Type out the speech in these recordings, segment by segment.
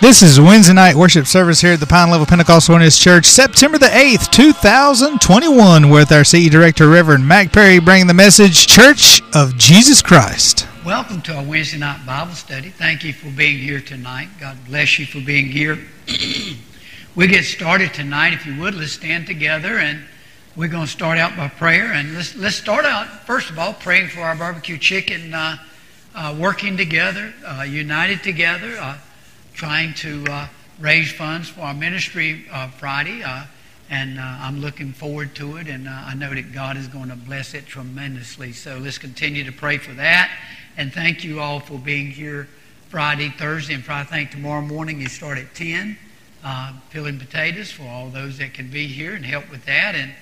This is Wednesday night worship service here at the Pine Level Pentecostal Holiness Church, September the 8th, 2021, with our CE Director, Reverend Mac Perry, bringing the message Church of Jesus Christ. Welcome to our Wednesday night Bible study. Thank you for being here tonight. God bless you for being here. we get started tonight. If you would, let's stand together and we're going to start out by prayer. And let's, let's start out, first of all, praying for our barbecue chicken, uh, uh, working together, uh, united together uh, trying to uh, raise funds for our ministry uh, Friday, uh, and uh, I'm looking forward to it, and uh, I know that God is going to bless it tremendously. So let's continue to pray for that, and thank you all for being here Friday, Thursday, and Friday. I think tomorrow morning you start at 10, uh, peeling potatoes for all those that can be here and help with that, and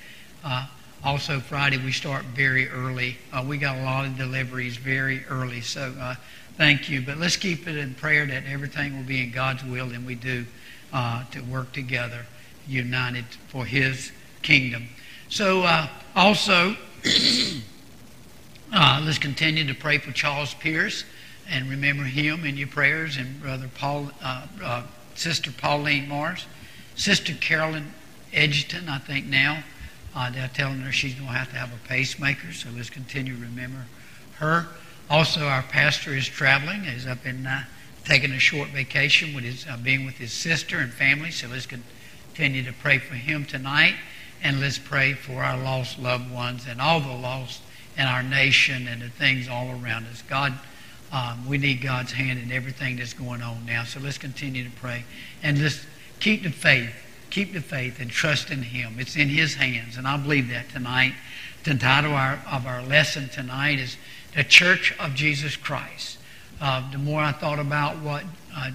also Friday we start very early. we got a lot of deliveries very early, so thank you. But let's keep it in prayer that everything will be in God's will and we do uh, to work together, united for His kingdom. So, uh, also, uh, let's continue to pray for Charles Pierce and remember him in your prayers and Brother Paul, uh, uh, Sister Pauline Morris, Sister Carolyn Edgerton, I think now. Uh, they're telling her she's going to have to have a pacemaker, so let's continue to remember her. Also, our pastor is traveling. He's up in uh, taking a short vacation with his uh, being with his sister and family. So let's continue to pray for him tonight, and let's pray for our lost loved ones and all the lost in our nation and the things all around us. God, um, we need God's hand in everything that's going on now. So let's continue to pray and just keep the faith. Keep the faith and trust in Him. It's in His hands, and I believe that tonight. The title of our, of our lesson tonight is the church of Jesus Christ. Uh, the more I thought about what uh,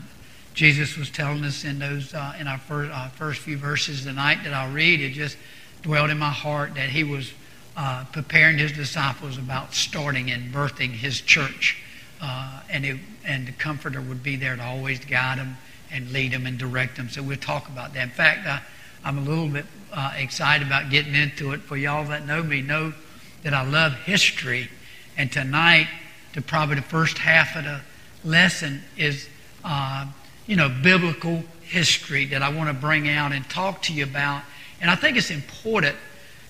Jesus was telling us in those uh, in our first, uh, first few verses tonight that I'll read, it just dwelled in my heart that he was uh, preparing his disciples about starting and birthing his church, uh, and it, and the Comforter would be there to always guide them and lead them and direct them. So we'll talk about that. In fact, I, I'm a little bit excited about getting into it. For y'all that know me, know that I love history and tonight, the probably the first half of the lesson is, uh, you know, biblical history that I want to bring out and talk to you about. And I think it's important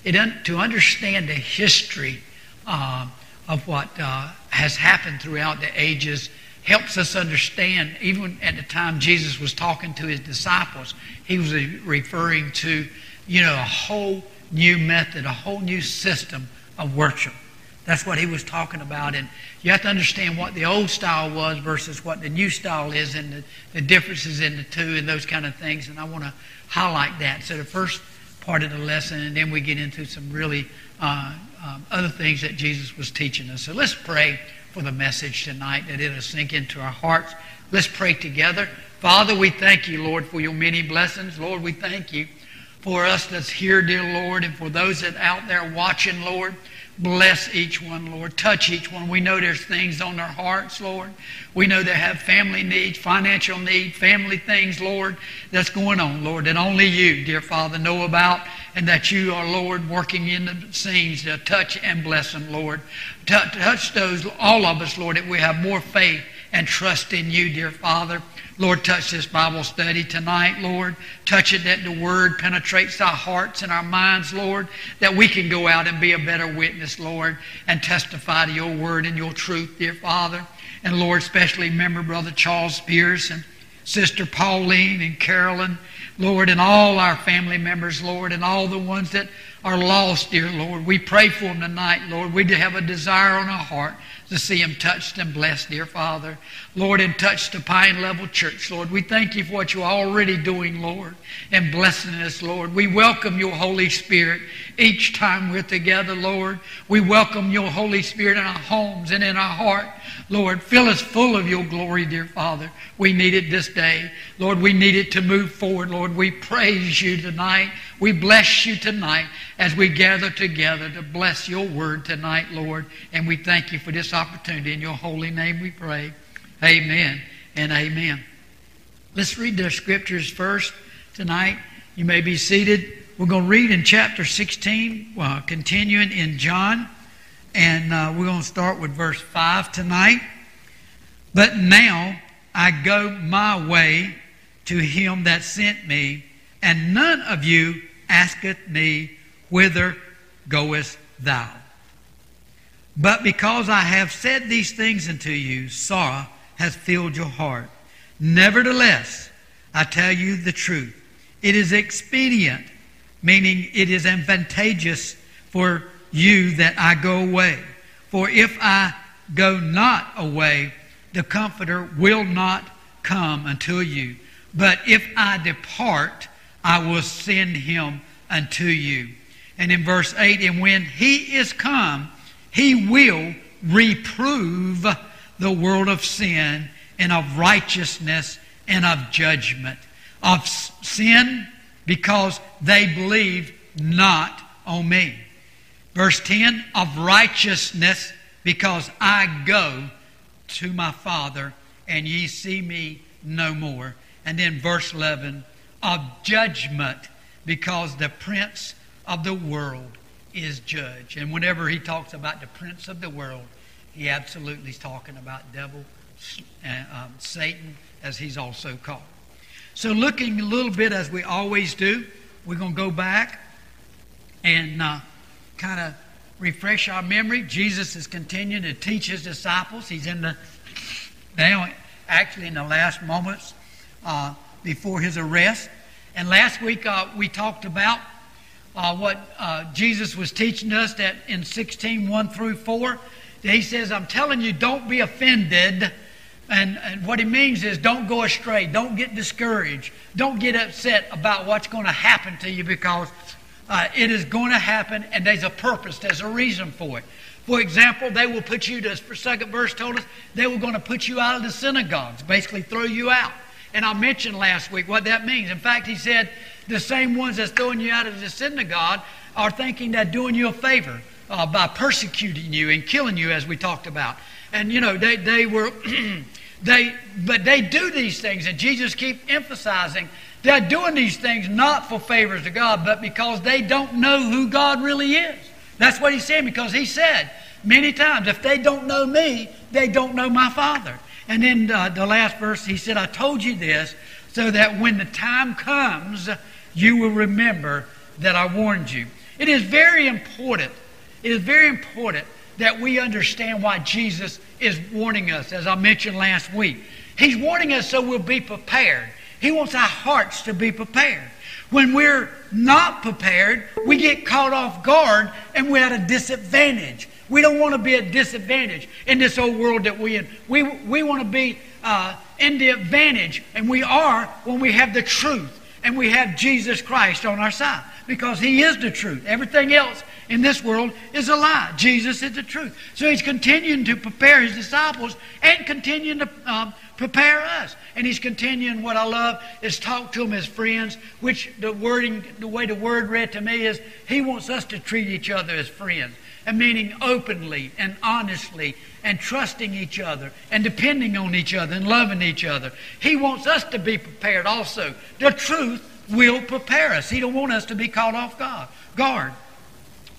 to understand the history uh, of what uh, has happened throughout the ages helps us understand, even at the time Jesus was talking to his disciples, he was referring to, you know, a whole new method, a whole new system of worship. That's what he was talking about. And you have to understand what the old style was versus what the new style is and the, the differences in the two and those kind of things. And I want to highlight that. So the first part of the lesson, and then we get into some really uh, um, other things that Jesus was teaching us. So let's pray for the message tonight that it'll sink into our hearts. Let's pray together. Father, we thank you, Lord, for your many blessings. Lord, we thank you for us that's here, dear Lord, and for those that out there watching, Lord. Bless each one, Lord. Touch each one. We know there's things on their hearts, Lord. We know they have family needs, financial need, family things, Lord, that's going on, Lord, that only you, dear Father, know about, and that you are, Lord, working in the scenes to touch and bless them, Lord. Touch those, all of us, Lord, that we have more faith and trust in you, dear Father. Lord, touch this Bible study tonight, Lord. Touch it that the Word penetrates our hearts and our minds, Lord, that we can go out and be a better witness, Lord, and testify to your Word and your truth, dear Father. And Lord, especially remember Brother Charles Pierce and Sister Pauline and Carolyn, Lord, and all our family members, Lord, and all the ones that are lost, dear Lord. We pray for them tonight, Lord. We have a desire on our heart to see them touched and blessed, dear Father. Lord, and touch the Pine Level Church, Lord. We thank you for what you're already doing, Lord, and blessing us, Lord. We welcome your Holy Spirit each time we're together, Lord. We welcome your Holy Spirit in our homes and in our heart. Lord, fill us full of your glory, dear Father. We need it this day. Lord, we need it to move forward, Lord. We praise you tonight. We bless you tonight as we gather together to bless your word tonight, Lord. And we thank you for this opportunity. In your holy name we pray. Amen and amen. Let's read the scriptures first tonight. You may be seated. We're going to read in chapter 16, uh, continuing in John. And uh, we're going to start with verse 5 tonight. But now I go my way to him that sent me, and none of you asketh me, Whither goest thou? But because I have said these things unto you, sorrow has filled your heart. Nevertheless, I tell you the truth. It is expedient, meaning it is advantageous for you that I go away. For if I go not away, the Comforter will not come unto you. But if I depart, I will send him unto you. And in verse 8, and when he is come, he will reprove the world of sin and of righteousness and of judgment. Of sin, because they believe not on me. Verse 10 of righteousness, because I go to my Father, and ye see me no more. And then verse 11 of judgment, because the prince of the world is judge. And whenever he talks about the prince of the world, he absolutely is talking about devil, um, Satan, as he's also called. So, looking a little bit as we always do, we're going to go back and uh, kind of refresh our memory. Jesus is continuing to teach his disciples. He's in the now, actually, in the last moments uh, before his arrest. And last week uh, we talked about uh, what uh, Jesus was teaching us that in 16, 1 through 4. He says, I'm telling you, don't be offended. And, and what he means is don't go astray. Don't get discouraged. Don't get upset about what's going to happen to you because uh, it is going to happen and there's a purpose, there's a reason for it. For example, they will put you, the second verse told us, they were going to put you out of the synagogues, basically throw you out. And I mentioned last week what that means. In fact, he said the same ones that's throwing you out of the synagogue are thinking they're doing you a favor uh, by persecuting you and killing you, as we talked about. And you know, they, they were, they, but they do these things, and Jesus keep emphasizing they're doing these things not for favors to God, but because they don't know who God really is. That's what he's saying because he said many times, if they don't know me, they don't know my Father. And then uh, the last verse, he said, I told you this so that when the time comes, you will remember that I warned you. It is very important. It is very important that we understand why Jesus is warning us, as I mentioned last week. He's warning us so we'll be prepared. He wants our hearts to be prepared. When we're not prepared, we get caught off guard and we're at a disadvantage. We don't want to be at disadvantage in this old world that we're in. We, we want to be uh, in the advantage, and we are when we have the truth and we have Jesus Christ on our side because He is the truth. Everything else in this world is a lie. Jesus is the truth. So He's continuing to prepare His disciples and continuing to um, prepare us. And he's continuing what I love is talk to them as friends, which the wording, the way the word read to me is he wants us to treat each other as friends. And meaning openly and honestly and trusting each other and depending on each other and loving each other. He wants us to be prepared also. The truth will prepare us. He don't want us to be caught off guard guard.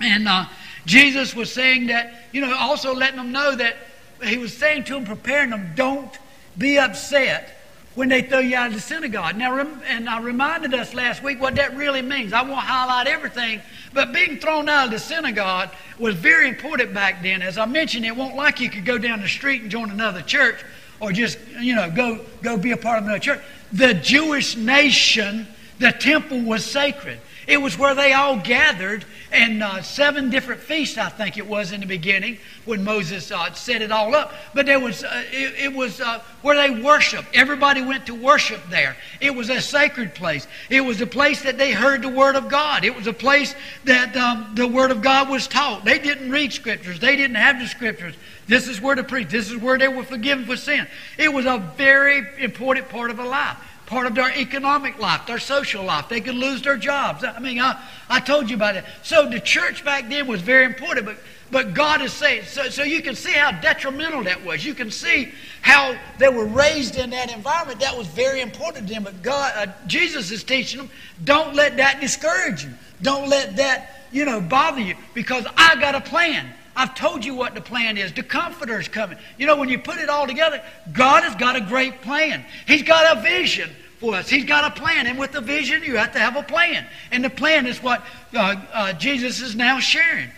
And uh, Jesus was saying that, you know, also letting them know that he was saying to them, preparing them, don't be upset when they throw you out of the synagogue. Now, and I reminded us last week what that really means. I won't highlight everything, but being thrown out of the synagogue was very important back then. As I mentioned, it won't like you could go down the street and join another church or just, you know, go, go be a part of another church. The Jewish nation, the temple was sacred. It was where they all gathered, and uh, seven different feasts, I think it was in the beginning when Moses uh, set it all up. But there was, uh, it, it, was uh, where they worshiped. Everybody went to worship there. It was a sacred place. It was a place that they heard the Word of God. It was a place that um, the Word of God was taught. They didn't read Scriptures. They didn't have the Scriptures. This is where to preach. This is where they were forgiven for sin. It was a very important part of a life part of their economic life, their social life. They could lose their jobs. I mean, I, I told you about it. So the church back then was very important, but, but God is saying, so, so you can see how detrimental that was. You can see how they were raised in that environment. That was very important to them. But God, uh, Jesus is teaching them, don't let that discourage you. Don't let that, you know, bother you because I got a plan. I've told you what the plan is. The Comforter is coming. You know, when you put it all together, God has got a great plan. He's got a vision He's got a plan. And with the vision, you have to have a plan. And the plan is what uh, uh, Jesus is now sharing.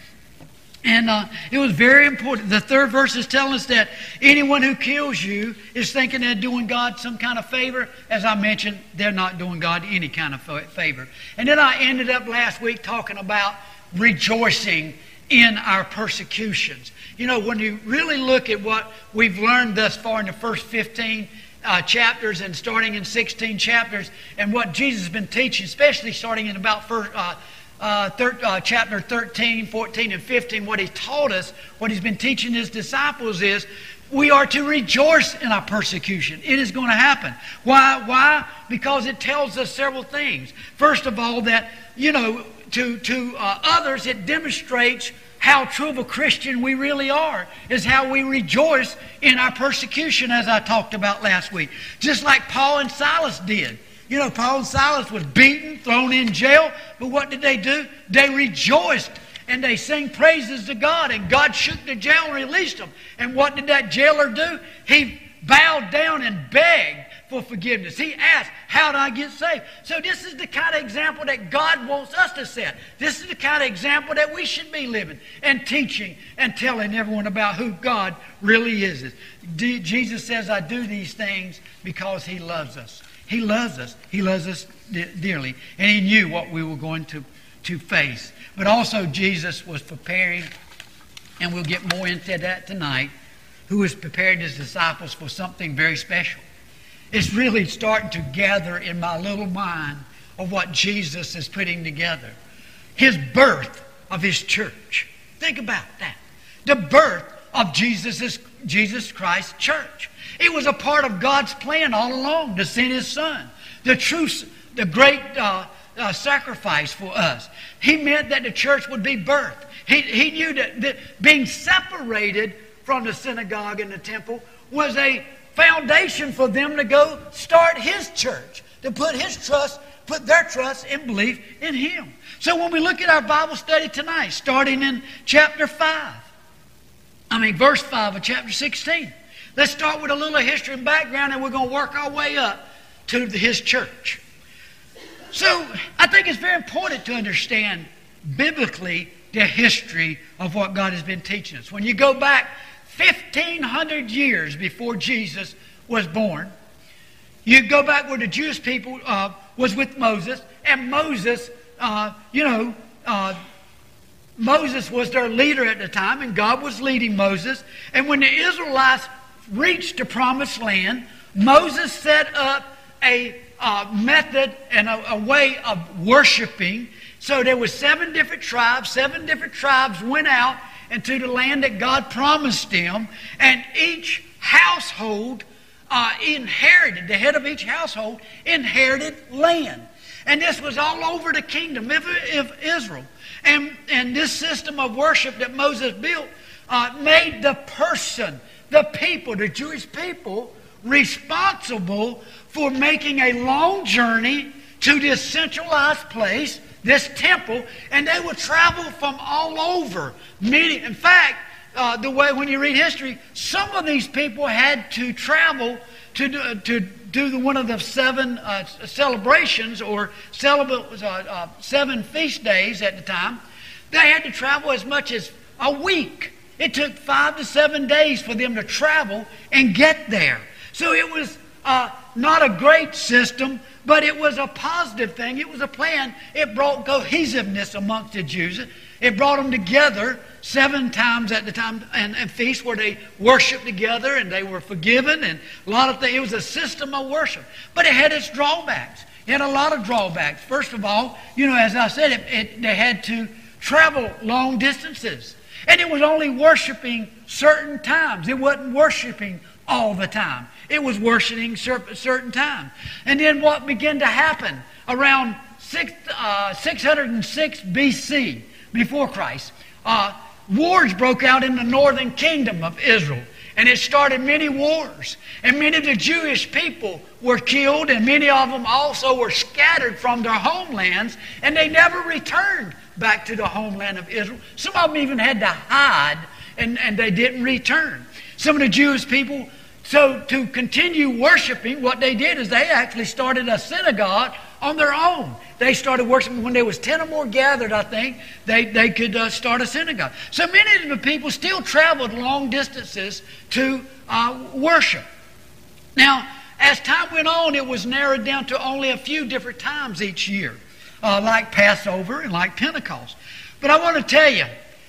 And uh, it was very important. The third verse is telling us that anyone who kills you is thinking they're doing God some kind of favor. As I mentioned, they're not doing God any kind of favor. And then I ended up last week talking about rejoicing in our persecutions. You know, when you really look at what we've learned thus far in the first 15 uh, chapters and starting in 16 chapters, and what Jesus has been teaching, especially starting in about first, uh, uh, thir- uh, chapter 13, 14, and 15, what he taught us, what he's been teaching his disciples is we are to rejoice in our persecution. It is going to happen. Why? Why? Because it tells us several things. First of all, that, you know, to, to uh, others, it demonstrates how true of a Christian we really are, is how we rejoice in our persecution, as I talked about last week. Just like Paul and Silas did. You know, Paul and Silas was beaten, thrown in jail, but what did they do? They rejoiced and they sang praises to God, and God shook the jail and released them. And what did that jailer do? He bowed down and begged for forgiveness. He asked, How do I get saved? So, this is the kind of example that God wants us to set. This is the kind of example that we should be living and teaching and telling everyone about who God really is. Jesus says, I do these things because He loves us. He loves us. He loves us dearly. And He knew what we were going to, to face. But also, Jesus was preparing, and we'll get more into that tonight, who was preparing His disciples for something very special. It's really starting to gather in my little mind of what Jesus is putting together. His birth of his church. Think about that. The birth of Jesus' Jesus Christ's church. It was a part of God's plan all along to send his son. The true, the great uh, uh, sacrifice for us. He meant that the church would be birthed. He, he knew that, that being separated from the synagogue and the temple was a foundation for them to go start his church, to put his trust, put their trust and belief in him. So when we look at our Bible study tonight, starting in chapter 5, I mean, verse 5 of chapter 16, let's start with a little history and background, and we're going to work our way up to his church. So I think it's very important to understand biblically the history of what God has been teaching us. When you go back 1,500 years before Jesus was born. You go back where the Jewish people uh, was with Moses, and Moses, uh, you know, uh, Moses was their leader at the time, and God was leading Moses. And when the Israelites reached the promised land, Moses set up a uh, method and a, a way of worshiping. So there were seven different tribes. Seven different tribes went out into the land that God promised them, and each household uh, inherited, the head of each household inherited land. And this was all over the kingdom of, of Israel. And, and this system of worship that Moses built uh, made the person, the people, the Jewish people, responsible for making a long journey to this centralized place this temple, and they would travel from all over. Many, in fact, uh, the way when you read history, some of these people had to travel to do, to do the, one of the seven uh, celebrations or uh, uh, seven feast days at the time. They had to travel as much as a week. It took five to seven days for them to travel and get there. So it was uh, not a great system, but it was a positive thing. It was a plan. It brought cohesiveness amongst the Jews. It brought them together seven times at the time and, and feast where they worshiped together and they were forgiven and a lot of things. It was a system of worship, but it had its drawbacks. It had a lot of drawbacks. First of all, you know, as I said, it, it, they had to travel long distances. And it was only worshiping certain times. It wasn't worshiping all the time. It was worshiping certain time. And then what began to happen around six, uh, 606 BC, before Christ, uh, wars broke out in the northern kingdom of Israel. And it started many wars. And many of the Jewish people were killed, and many of them also were scattered from their homelands, and they never returned back to the homeland of Israel. Some of them even had to hide, and, and they didn't return. Some of the Jewish people So to continue worshiping, what they did is they actually started a synagogue on their own. They started worshiping when there was 10 or more gathered, I think, they, they could uh, start a synagogue. So many of the people still traveled long distances to uh, worship. Now, as time went on, it was narrowed down to only a few different times each year, uh, like Passover and like Pentecost. But I want to tell you,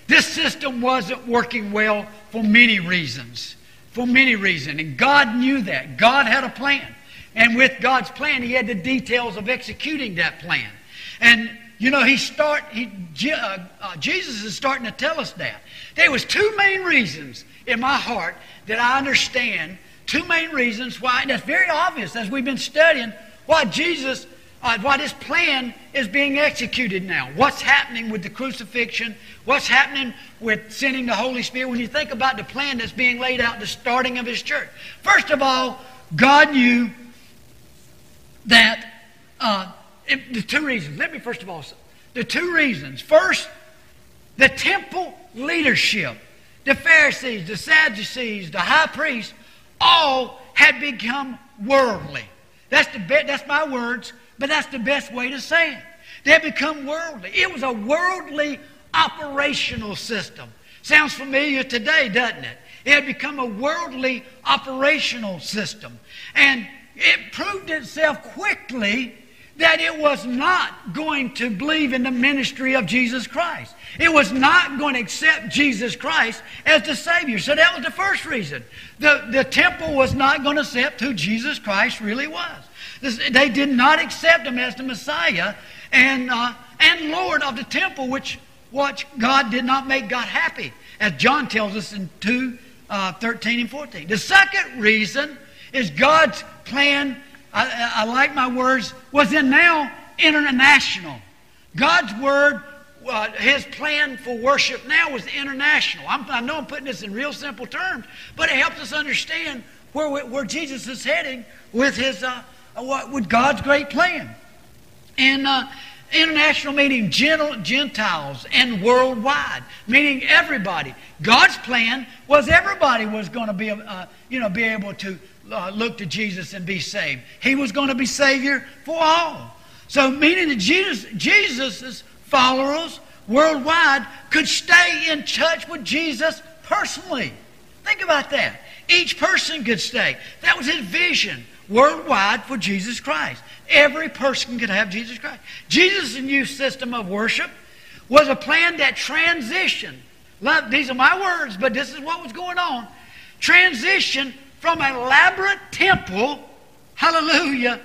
this system wasn't working well for many reasons. For many reasons. And God knew that. God had a plan. And with God's plan, He had the details of executing that plan. And you know, he start. He, uh, uh, Jesus is starting to tell us that there was two main reasons in my heart that I understand. Two main reasons why, and that's very obvious as we've been studying why Jesus, uh, why this plan is being executed now. What's happening with the crucifixion? What's happening with sending the Holy Spirit? When you think about the plan that's being laid out, the starting of His church. First of all, God knew that uh, it, the two reasons. Let me first of all say the two reasons. First, the temple leadership, the Pharisees, the Sadducees, the high priests, all had become worldly. That's the that's my words, but that's the best way to say it. They become worldly. It was a worldly operational system. Sounds familiar today, doesn't it? It had become a worldly operational system. And it proved itself quickly that it was not going to believe in the ministry of Jesus Christ. It was not going to accept Jesus Christ as the Savior. So that was the first reason. The, the temple was not going to accept who Jesus Christ really was. They did not accept him as the Messiah and, uh, and Lord of the temple, which, which God did not make God happy, as John tells us in 2 uh, 13 and 14. The second reason is God's plan, I, I like my words, was in now international. God's word, uh, his plan for worship now was international. I'm, i know I'm putting this in real simple terms, but it helps us understand where, where Jesus is heading with his uh, with God's great plan. And uh, international meaning Gentiles and worldwide, meaning everybody. God's plan was everybody was going to be, uh, you know, be able to uh, Uh, look to Jesus and be saved. He was going to be Savior for all. So, meaning that Jesus, Jesus' followers worldwide could stay in touch with Jesus personally. Think about that. Each person could stay. That was his vision worldwide for Jesus Christ. Every person could have Jesus Christ. Jesus' new system of worship was a plan that transitioned. These are my words, but this is what was going on. Transition from an elaborate temple, hallelujah,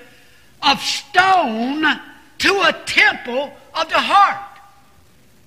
of stone to a temple of the heart.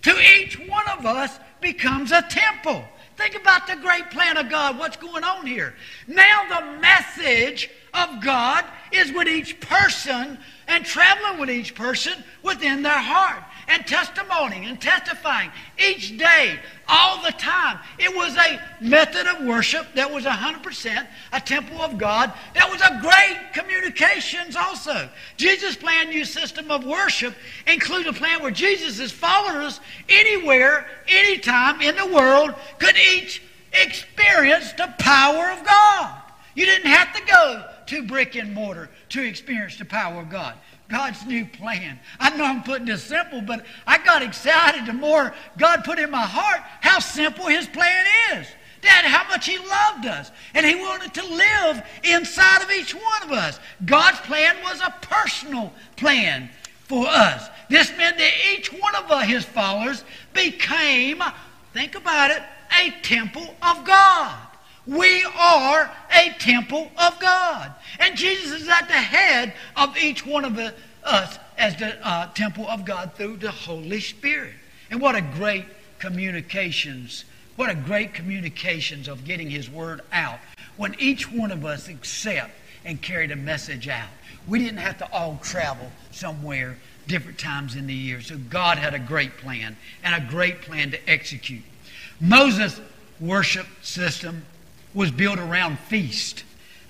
To each one of us becomes a temple. Think about the great plan of God. What's going on here? Now, the message of God is with each person and traveling with each person within their heart and testimony and testifying each day, all the time. It was a method of worship that was 100% a temple of God. That was a great communications also. Jesus' plan new system of worship included a plan where Jesus' followers anywhere, anytime in the world could each experience the power of God. You didn't have to go to brick and mortar to experience the power of God. God's new plan. I know I'm putting this simple, but I got excited the more God put in my heart how simple His plan is. Dad, how much He loved us. And He wanted to live inside of each one of us. God's plan was a personal plan for us. This meant that each one of uh, His followers became, think about it, a temple of God. We are a temple of God. And Jesus is at the head of each one of us as the uh, temple of God through the Holy Spirit. And what a great communications, what a great communications of getting His Word out. When each one of us accept and carry the message out. We didn't have to all travel somewhere different times in the year. So God had a great plan and a great plan to execute. Moses' worship system was built around feast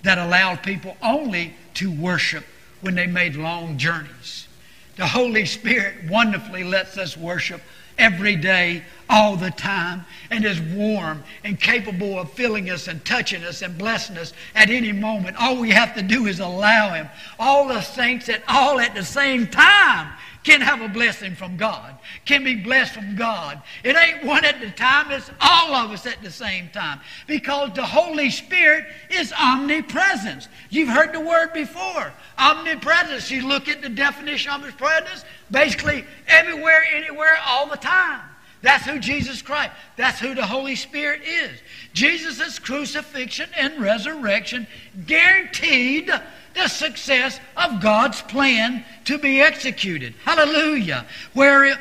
that allowed people only to worship when they made long journeys. The Holy Spirit wonderfully lets us worship every day, all the time, and is warm and capable of filling us and touching us and blessing us at any moment. All we have to do is allow Him. All the saints at all at the same time can have a blessing from God, can be blessed from God. It ain't one at a time, it's all of us at the same time. Because the Holy Spirit is omnipresence. You've heard the word before. Omnipresence. You look at the definition of his presence, basically everywhere, anywhere, all the time. That's who Jesus Christ. That's who the Holy Spirit is. Jesus' crucifixion and resurrection guaranteed the success of God's plan to be executed. Hallelujah. Where it,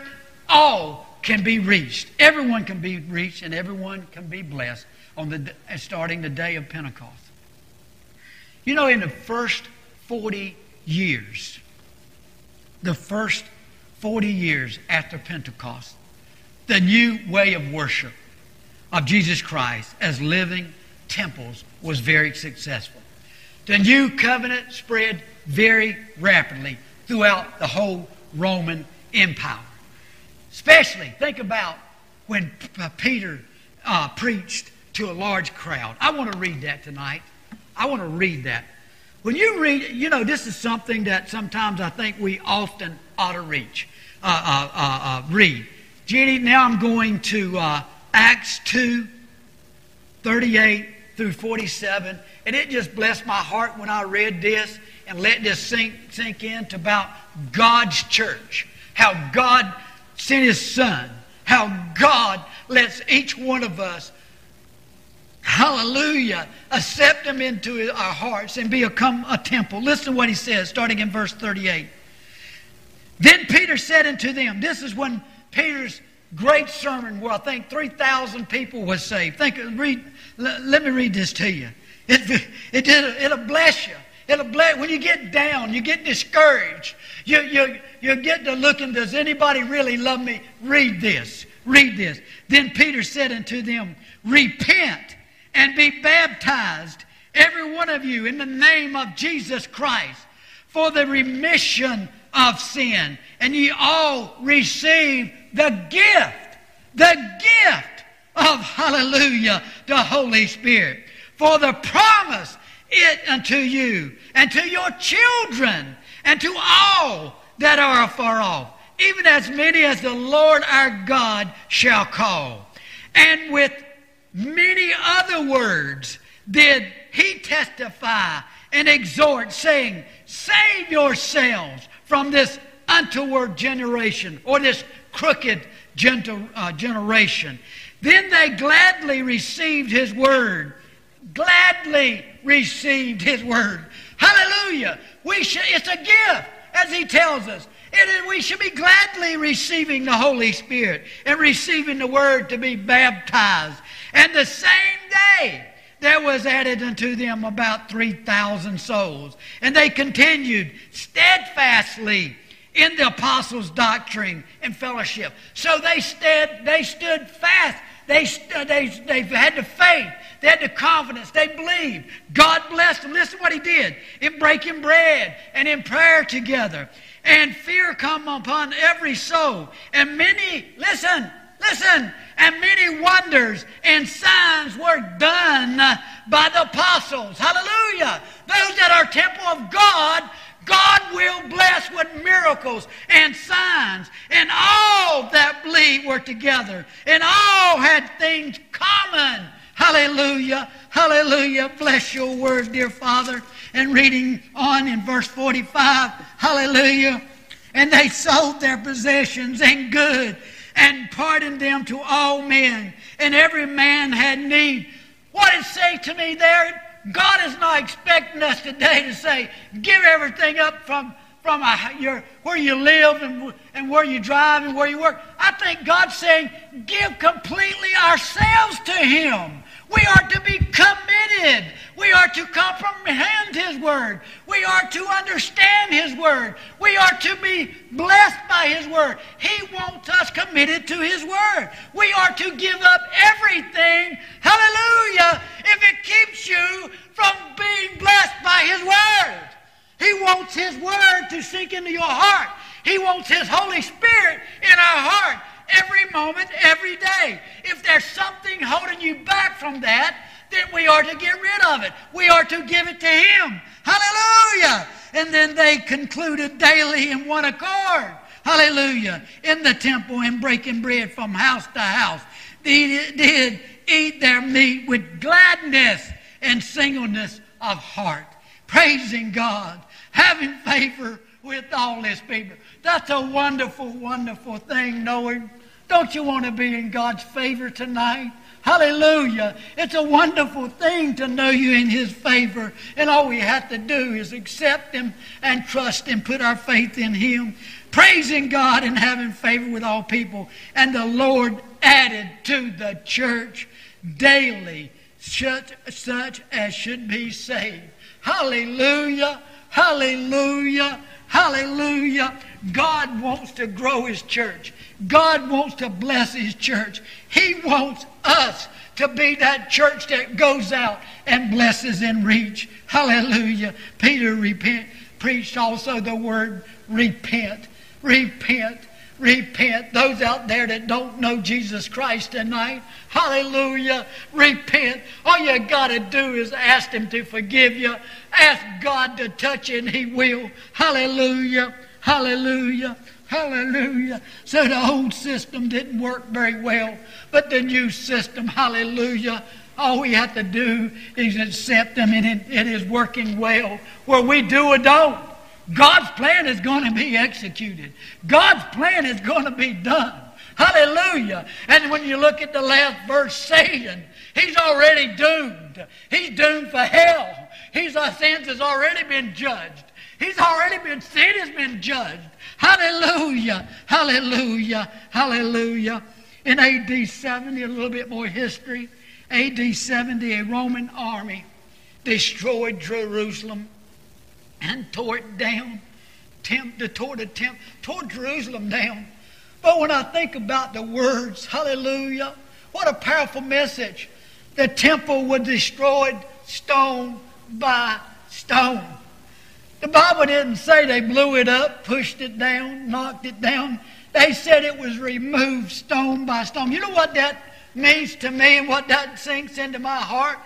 all can be reached. Everyone can be reached and everyone can be blessed on the starting the day of Pentecost. You know, in the first 40 years, the first 40 years after Pentecost, the new way of worship of Jesus Christ as living temples was very successful. The new covenant spread very rapidly throughout the whole Roman Empire. Especially, think about when Peter uh, preached to a large crowd. I want to read that tonight. I want to read that. When you read, you know, this is something that sometimes I think we often ought to reach, uh, uh, uh, uh read. Jenny, now I'm going to uh, Acts 2, 38 through 47. And it just blessed my heart when I read this and let this sink, sink into about God's church. How God sent His Son. How God lets each one of us, hallelujah, accept Him into our hearts and become a temple. Listen to what He says, starting in verse 38. Then Peter said unto them, This is when Peter's great sermon where I think 3,000 people was saved. Think, read, let me read this to you. It, it, it'll bless you. It'll bless when you get down, you get discouraged. You, you, you get to looking, does anybody really love me? Read this. Read this. Then Peter said unto them, Repent and be baptized, every one of you, in the name of Jesus Christ, for the remission of sin. And ye all receive the gift, the gift of hallelujah, the Holy Spirit. For the promise it unto you and to your children and to all that are afar off, even as many as the Lord our God shall call. And with many other words did he testify and exhort, saying, Save yourselves from this untoward generation or this crooked uh, generation. Then they gladly received his word gladly received his word. Hallelujah. We should, it's a gift, as he tells us. And we should be gladly receiving the Holy Spirit and receiving the word to be baptized. And the same day, there was added unto them about 3,000 souls. And they continued steadfastly in the apostles' doctrine and fellowship. So they, stood, they stood fast. They, they, they had the faith they had the confidence. They believed. God blessed them. Listen to what he did in breaking bread and in prayer together. And fear come upon every soul. And many, listen, listen, and many wonders and signs were done by the apostles. Hallelujah. Those that are temple of God, God will bless with miracles and signs. And all that believed were together. And all had things common. Hallelujah. Hallelujah. Bless your word, dear Father. And reading on in verse 45. Hallelujah. And they sold their possessions and good and pardoned them to all men. And every man had need. What it say to me there? God is not expecting us today to say, give everything up from, from a, your, where you live and, and where you drive and where you work. I think God's saying, give completely ourselves to Him. We are to be committed. We are to comprehend His Word. We are to understand His Word. We are to be blessed by His Word. He wants us committed to His Word. We are to give up everything, hallelujah, if it keeps you from being blessed by His Word. He wants His Word to sink into your heart. He wants His Holy Spirit in our heart every moment, every day. If there's something holding you back from that, then we are to get rid of it. We are to give it to Him. Hallelujah. And then they concluded daily in one accord. Hallelujah. In the temple and breaking bread from house to house. They did eat their meat with gladness and singleness of heart. Praising God. Having favor with all his people. That's a wonderful, wonderful thing, knowing. Don't you want to be in God's favor tonight? Hallelujah. It's a wonderful thing to know you in His favor. And all we have to do is accept Him and trust Him, put our faith in Him, praising God and having favor with all people. And the Lord added to the church daily such, such as should be saved. Hallelujah. Hallelujah. Hallelujah. God wants to grow His church. God wants to bless His church. He wants us to be that church that goes out and blesses and reach. Hallelujah. Peter repent, preached also the word repent. Repent. Repent. Those out there that don't know Jesus Christ tonight, hallelujah, repent. All you got to do is ask Him to forgive you. Ask God to touch you, and He will. Hallelujah. Hallelujah. Hallelujah. So the old system didn't work very well, but the new system, hallelujah, all we have to do is accept them and it, it is working well. Where we do or don't, God's plan is going to be executed. God's plan is going to be done. Hallelujah. And when you look at the last verse, Satan, he's already doomed. He's doomed for hell. His sins has already been judged. He's already been, sin has been judged. Hallelujah. Hallelujah. Hallelujah. In AD 70, a little bit more history. AD 70, a Roman army destroyed Jerusalem and tore it down. Temp, tore, the temp, tore Jerusalem down. But when I think about the words, hallelujah, what a powerful message. The temple was destroyed stone by stone. The Bible didn't say they blew it up, pushed it down, knocked it down. They said it was removed stone by stone. You know what that means to me and what that sinks into my heart?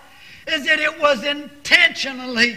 Is that it was intentionally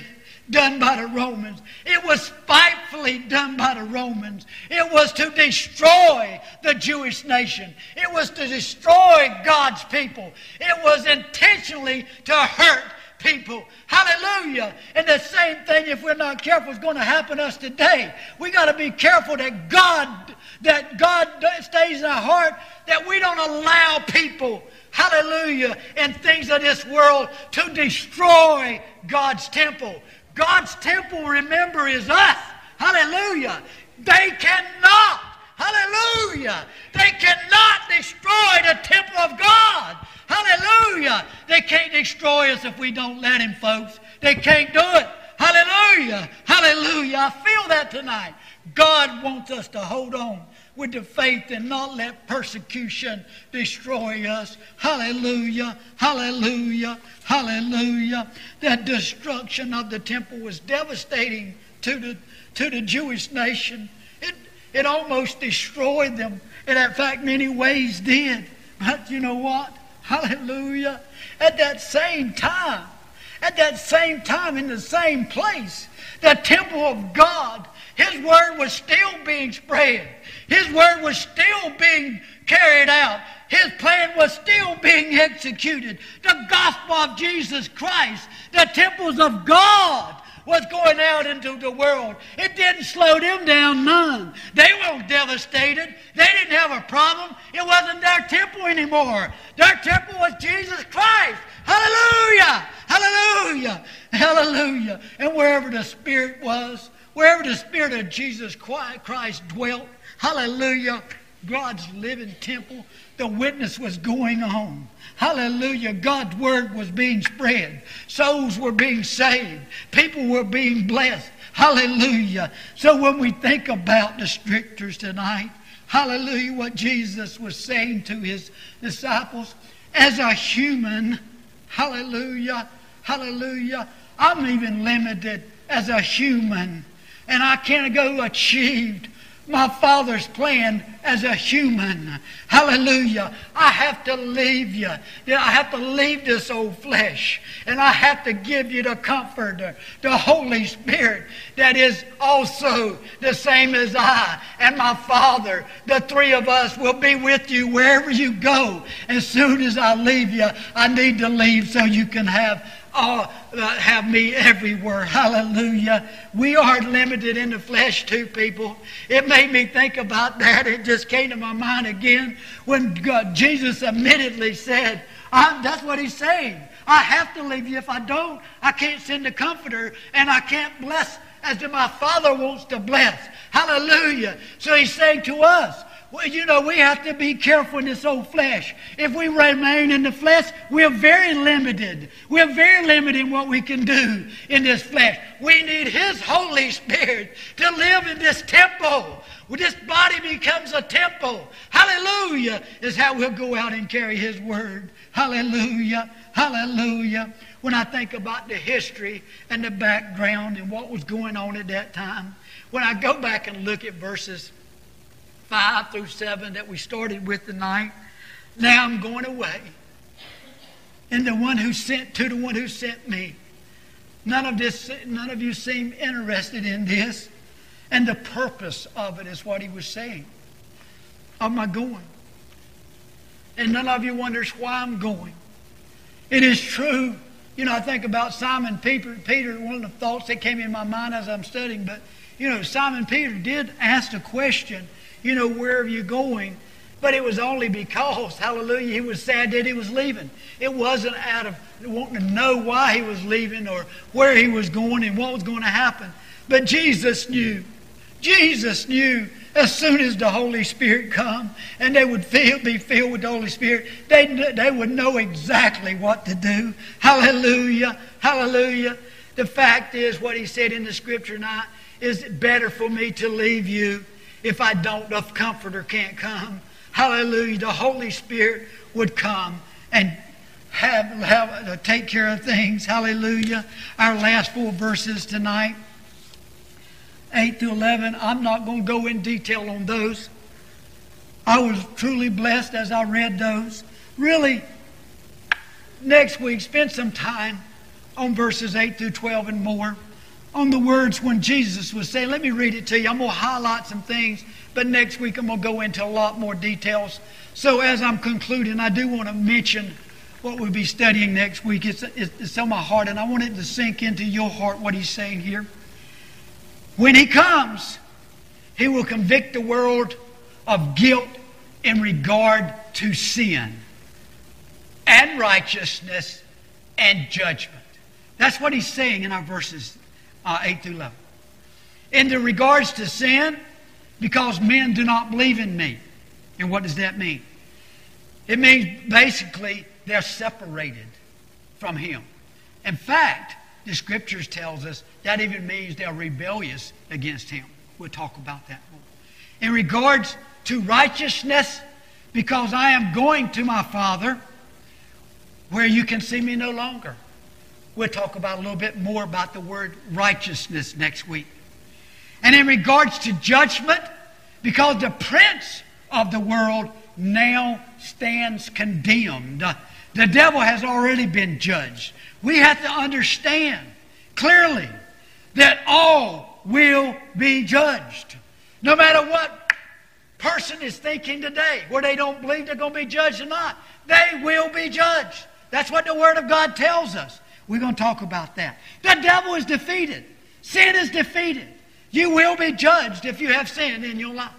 done by the Romans. It was spitefully done by the Romans. It was to destroy the Jewish nation. It was to destroy God's people. It was intentionally to hurt people. Hallelujah. And the same thing, if we're not careful, is going to happen to us today. We got to be careful that God, that God stays in our heart, that we don't allow people, hallelujah, and things of this world to destroy God's temple. God's temple, remember, is us. Hallelujah. They cannot, hallelujah, they cannot destroy the temple of God. Hallelujah. They can't destroy us if we don't let Him, folks. They can't do it. Hallelujah. Hallelujah. I feel that tonight. God wants us to hold on with the faith and not let persecution destroy us. Hallelujah. Hallelujah. Hallelujah. That destruction of the temple was devastating to the, to the Jewish nation. It, it almost destroyed them. And in fact, many ways did. But you know what? Hallelujah. At that same time, at that same time, in the same place, the temple of God, His word was still being spread. His word was still being carried out. His plan was still being executed. The gospel of Jesus Christ, the temples of God was going out into the world. It didn't slow them down none. They weren't devastated. They didn't have a problem. It wasn't their temple anymore. Their temple was Jesus Christ. Hallelujah! Hallelujah! Hallelujah! And wherever the Spirit was, wherever the Spirit of Jesus Christ dwelt, hallelujah, God's living temple, the witness was going on. Hallelujah. God's word was being spread. Souls were being saved. People were being blessed. Hallelujah. So when we think about the scriptures tonight, hallelujah, what Jesus was saying to his disciples, as a human, hallelujah, hallelujah, I'm even limited as a human. And I can't go achieved my Father's plan as a human. Hallelujah. I have to leave you. I have to leave this old flesh. And I have to give you the comforter, the Holy Spirit that is also the same as I and my Father. The three of us will be with you wherever you go. As soon as I leave you, I need to leave so you can have uh, have me everywhere. Hallelujah. We are limited in the flesh, too, people. It made me think about that. It just came to my mind again when God, Jesus admittedly said, that's what he's saying. I have to leave you. If I don't, I can't send the comforter and I can't bless as my Father wants to bless. Hallelujah. So he's saying to us, well, you know, we have to be careful in this old flesh. If we remain in the flesh, we're very limited. We're very limited in what we can do in this flesh. We need His Holy Spirit to live in this temple. This body becomes a temple, hallelujah, is how we'll go out and carry His word. Hallelujah, hallelujah. When I think about the history and the background and what was going on at that time, when I go back and look at verses 5 through 7 that we started with tonight. Now I'm going away. And the one who sent to the one who sent me. None of this none of you seem interested in this. And the purpose of it is what he was saying. Am I going? And none of you wonders why I'm going. It is true. You know, I think about Simon Peter. Peter, one of the thoughts that came in my mind as I'm studying, but you know, Simon Peter did ask the question you know, where are you going? But it was only because, hallelujah, he was sad that he was leaving. It wasn't out of wanting to know why he was leaving or where he was going and what was going to happen. But Jesus knew. Jesus knew as soon as the Holy Spirit come and they would feel, be filled with the Holy Spirit, they, they would know exactly what to do. Hallelujah. Hallelujah. The fact is, what he said in the scripture tonight is it better for me to leave you if I don't, the Comforter can't come. Hallelujah. The Holy Spirit would come and have, have uh, take care of things. Hallelujah. Our last four verses tonight, 8 to 11. I'm not going to go in detail on those. I was truly blessed as I read those. Really, next week, spend some time on verses 8 through 12 and more on the words when Jesus was saying, let me read it to you. I'm going to highlight some things, but next week I'm going to go into a lot more details. So as I'm concluding, I do want to mention what we'll be studying next week. It's, it's on my heart, and I want it to sink into your heart what he's saying here. When he comes, he will convict the world of guilt in regard to sin and righteousness and judgment. That's what he's saying in our verses uh, 8 through 11. In the regards to sin, because men do not believe in me. And what does that mean? It means basically they're separated from him. In fact, the scriptures tells us that even means they're rebellious against him. We'll talk about that more. In regards to righteousness, because I am going to my Father, where you can see me no longer. We'll talk about a little bit more about the word righteousness next week. And in regards to judgment, because the prince of the world now stands condemned. The devil has already been judged. We have to understand clearly that all will be judged. No matter what person is thinking today, where they don't believe they're going to be judged or not, they will be judged. That's what the Word of God tells us. We're going to talk about that. The devil is defeated. Sin is defeated. You will be judged if you have sin in your life.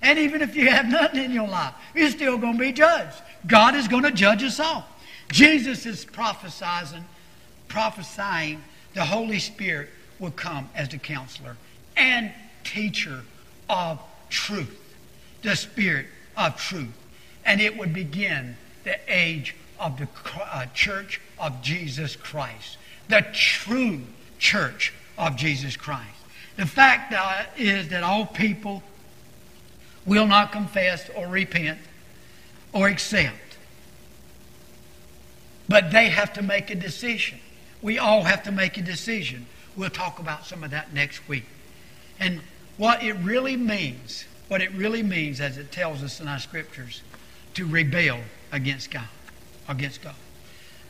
And even if you have nothing in your life, you're still going to be judged. God is going to judge us all. Jesus is prophesying, prophesying the Holy Spirit will come as the counselor and teacher of truth, the Spirit of truth. And it would begin the age of the uh, church of Jesus Christ, the true church of Jesus Christ. The fact uh, is that all people will not confess or repent or accept. But they have to make a decision. We all have to make a decision. We'll talk about some of that next week. And what it really means what it really means, as it tells us in our scriptures, to rebel against God. Against God.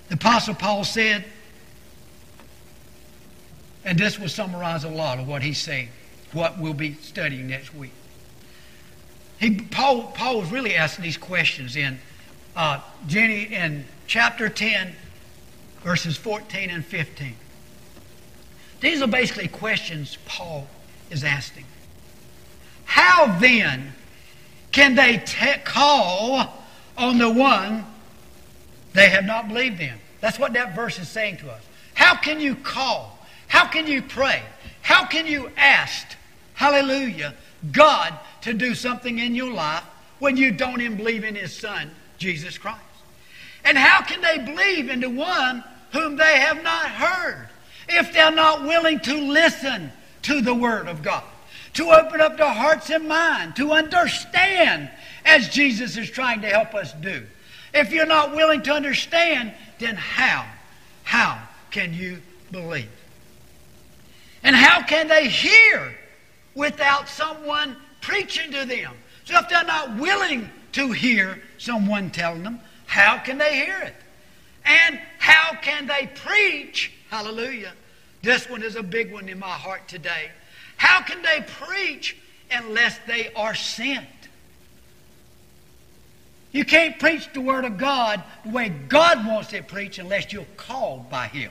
The Apostle Paul said, and this will summarize a lot of what he's saying, what we'll be studying next week. He, Paul, Paul was really asking these questions in uh, Jenny in chapter 10, verses 14 and 15. These are basically questions Paul is asking. How then can they te- call on the one they have not believed in? That's what that verse is saying to us. How can you call? How can you pray? How can you ask, hallelujah, God to do something in your life when you don't even believe in His Son, Jesus Christ? And how can they believe in the one whom they have not heard if they're not willing to listen to the Word of God? To open up their hearts and mind, to understand as Jesus is trying to help us do. If you're not willing to understand, then how? How can you believe? And how can they hear without someone preaching to them? So if they're not willing to hear someone telling them, how can they hear it? And how can they preach? Hallelujah. This one is a big one in my heart today. How can they preach unless they are sent? You can't preach the Word of God the way God wants it preached unless you're called by Him.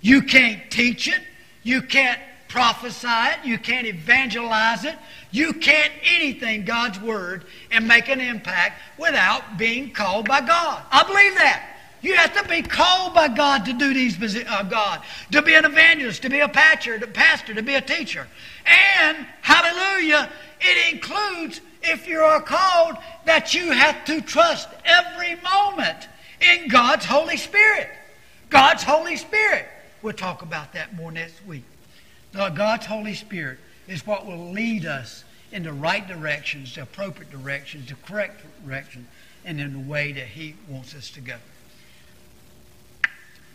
You can't teach it. You can't prophesy it. You can't evangelize it. You can't anything God's Word and make an impact without being called by God. I believe that. You have to be called by God to do these, uh, God, to be an evangelist, to be a pastor, to pastor, to be a teacher. And, hallelujah, it includes if you are called, that you have to trust every moment in God's Holy Spirit. God's Holy Spirit. We'll talk about that more next week. God's Holy Spirit is what will lead us in the right directions, the appropriate directions, the correct direction, and in the way that He wants us to go.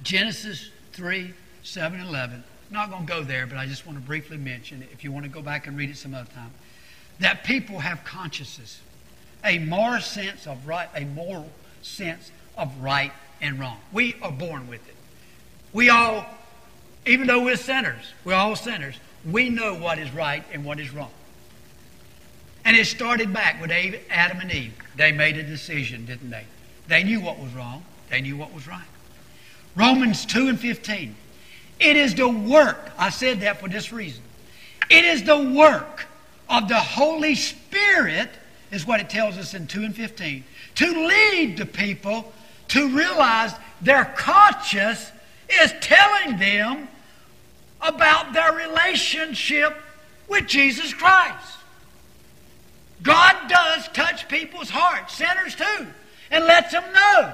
Genesis 3 7 11. Not going to go there, but I just want to briefly mention it if you want to go back and read it some other time that people have consciences, a moral sense of right, a moral sense of right and wrong. We are born with it. We all, even though we're sinners, we're all sinners, we know what is right and what is wrong. And it started back with Adam and Eve. They made a decision, didn't they? They knew what was wrong, they knew what was right. Romans 2 and 15. It is the work, I said that for this reason. It is the work of the Holy Spirit, is what it tells us in 2 and 15, to lead the people to realize their conscience is telling them about their relationship with Jesus Christ. God does touch people's hearts, sinners too, and lets them know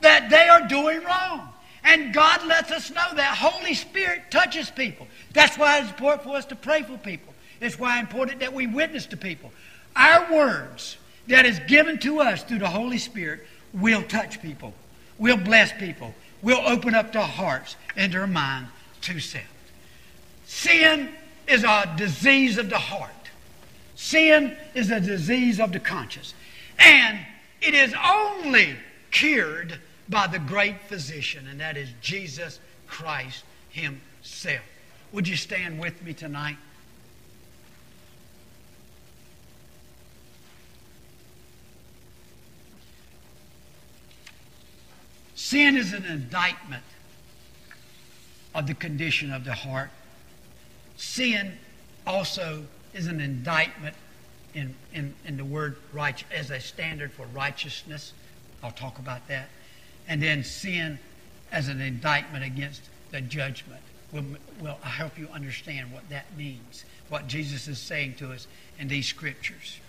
that they are doing wrong. And God lets us know that Holy Spirit touches people. That's why it's important for us to pray for people. It's why it's important that we witness to people. Our words that is given to us through the Holy Spirit will touch people, will bless people, will open up their hearts and their mind to self. Sin is a disease of the heart. Sin is a disease of the conscience. And it is only cured by the great physician, and that is Jesus Christ Himself. Would you stand with me tonight? Sin is an indictment of the condition of the heart. Sin also is an indictment in, in, in the word as a standard for righteousness. I'll talk about that. And then sin as an indictment against the judgment. Will will help you understand what that means, what Jesus is saying to us in these scriptures.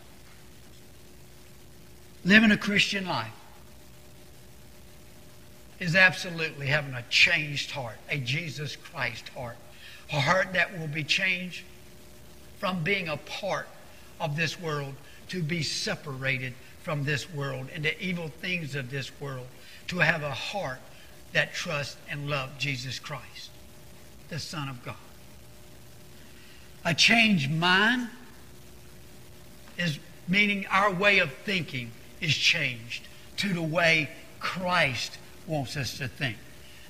Living a Christian life is absolutely having a changed heart, a Jesus Christ heart. A heart that will be changed from being a part of this world to be separated from this world and the evil things of this world. To have a heart that trusts and loves Jesus Christ, the Son of God. A changed mind, is meaning our way of thinking is changed to the way Christ wants us to think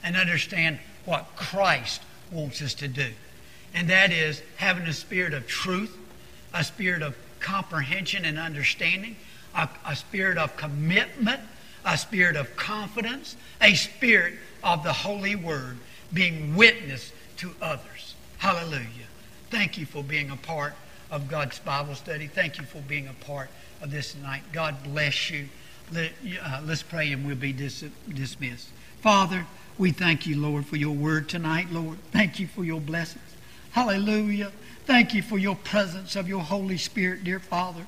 and understand what Christ wants us to do. And that is having a spirit of truth, a spirit of comprehension and understanding, a, a spirit of commitment, a spirit of confidence, a spirit of the Holy Word being witness to others. Hallelujah. Thank you for being a part of God's Bible study. Thank you for being a part of this tonight. God bless you. Let, uh, let's pray and we'll be dis- dismissed. Father, we thank you, Lord, for your word tonight, Lord. Thank you for your blessings. Hallelujah. Thank you for your presence of your Holy Spirit, dear Father.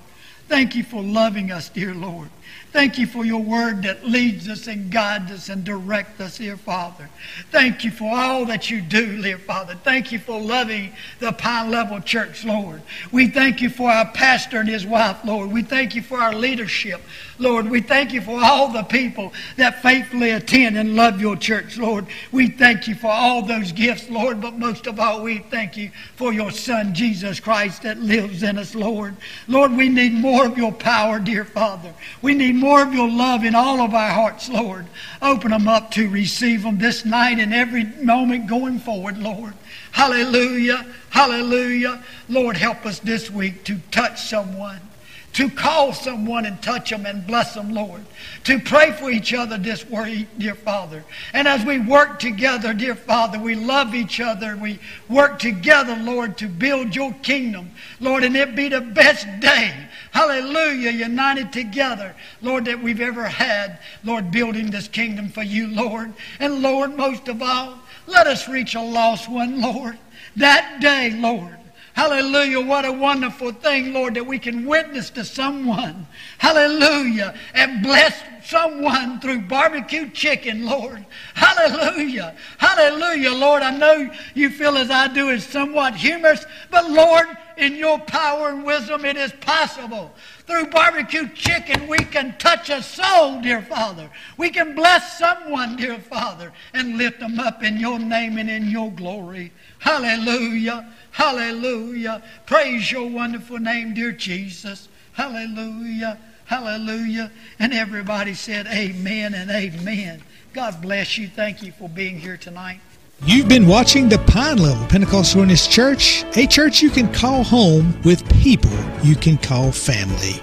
Thank you for loving us, dear Lord. Thank you for your word that leads us and guides us and directs us, dear Father. Thank you for all that you do, dear Father. Thank you for loving the Pine Level Church, Lord. We thank you for our pastor and his wife, Lord. We thank you for our leadership, Lord. We thank you for all the people that faithfully attend and love your church, Lord. We thank you for all those gifts, Lord, but most of all, we thank you for your Son, Jesus Christ, that lives in us, Lord. Lord, we need more of your power, dear Father. We need more of your love in all of our hearts, Lord. Open them up to receive them this night and every moment going forward, Lord. Hallelujah. Hallelujah. Lord, help us this week to touch someone to call someone and touch them and bless them, Lord. To pray for each other this way, dear Father. And as we work together, dear Father, we love each other. We work together, Lord, to build your kingdom. Lord, and it be the best day hallelujah, united together, Lord, that we've ever had, Lord, building this kingdom for you, Lord. And Lord, most of all, let us reach a lost one, Lord. That day, Lord. Hallelujah. What a wonderful thing, Lord, that we can witness to someone. Hallelujah. And bless someone through barbecue chicken, Lord. Hallelujah. Hallelujah, Lord. I know you feel as I do is somewhat humorous, but Lord, in your power and wisdom, it is possible. Through barbecue chicken, we can touch a soul, dear Father. We can bless someone, dear Father, and lift them up in your name and in your glory. Hallelujah. Hallelujah. Praise your wonderful name, dear Jesus. Hallelujah. Hallelujah. And everybody said amen and amen. God bless you. Thank you for being here tonight. You've been watching the Pine Level Pentecostal Holiness Church, a church you can call home with people you can call family.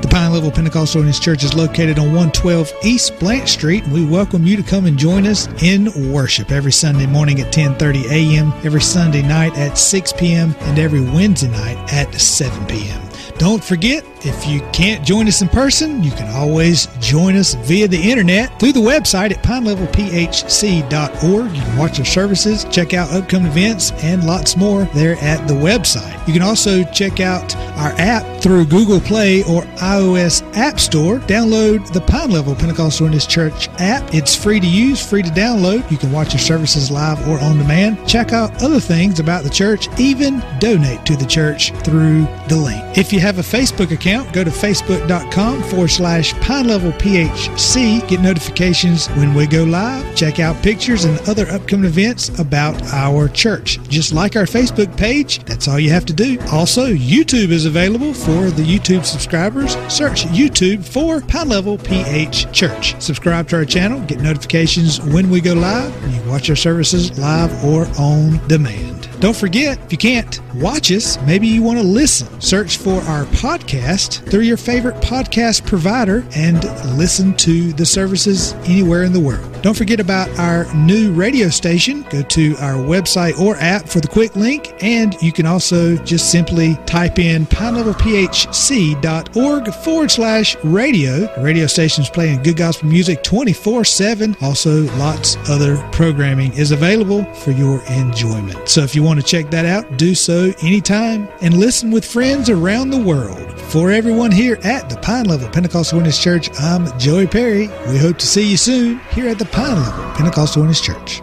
The Pine Level Pentecostal Holiness Church is located on 112 East Blanche Street, and we welcome you to come and join us in worship every Sunday morning at 10:30 a.m., every Sunday night at 6 p.m., and every Wednesday night at 7 p.m. Don't forget, if you can't join us in person, you can always join us via the internet through the website at pinelevelphc.org. You can watch our services, check out upcoming events, and lots more there at the website. You can also check out our app through Google Play or iOS App Store. Download the Pine Level Pentecostal Holiness Church app. It's free to use, free to download. You can watch our services live or on demand. Check out other things about the church, even donate to the church through the link. If you have a Facebook account, go to facebook.com forward slash Pine Level PHC. Get notifications when we go live. Check out pictures and other upcoming events about our church. Just like our Facebook page, that's all you have to do. Also, YouTube is available for the YouTube subscribers. Search YouTube for Pine Level PH Church. Subscribe to our channel, get notifications when we go live. You watch our services live or on demand. Don't forget, if you can't watch us, maybe you want to listen. Search for our podcast through your favorite podcast provider and listen to the services anywhere in the world. Don't forget about our new radio station. Go to our website or app for the quick link, and you can also just simply type in pinelevelphc.org forward slash radio. Radio station's playing good gospel music 24 7. Also, lots other programming is available for your enjoyment. So if you want to check that out, do so anytime and listen with friends around the world. For everyone here at the Pine Level Pentecostal Holiness Church, I'm Joey Perry. We hope to see you soon here at the Pine Level Pentecostal Holiness Church.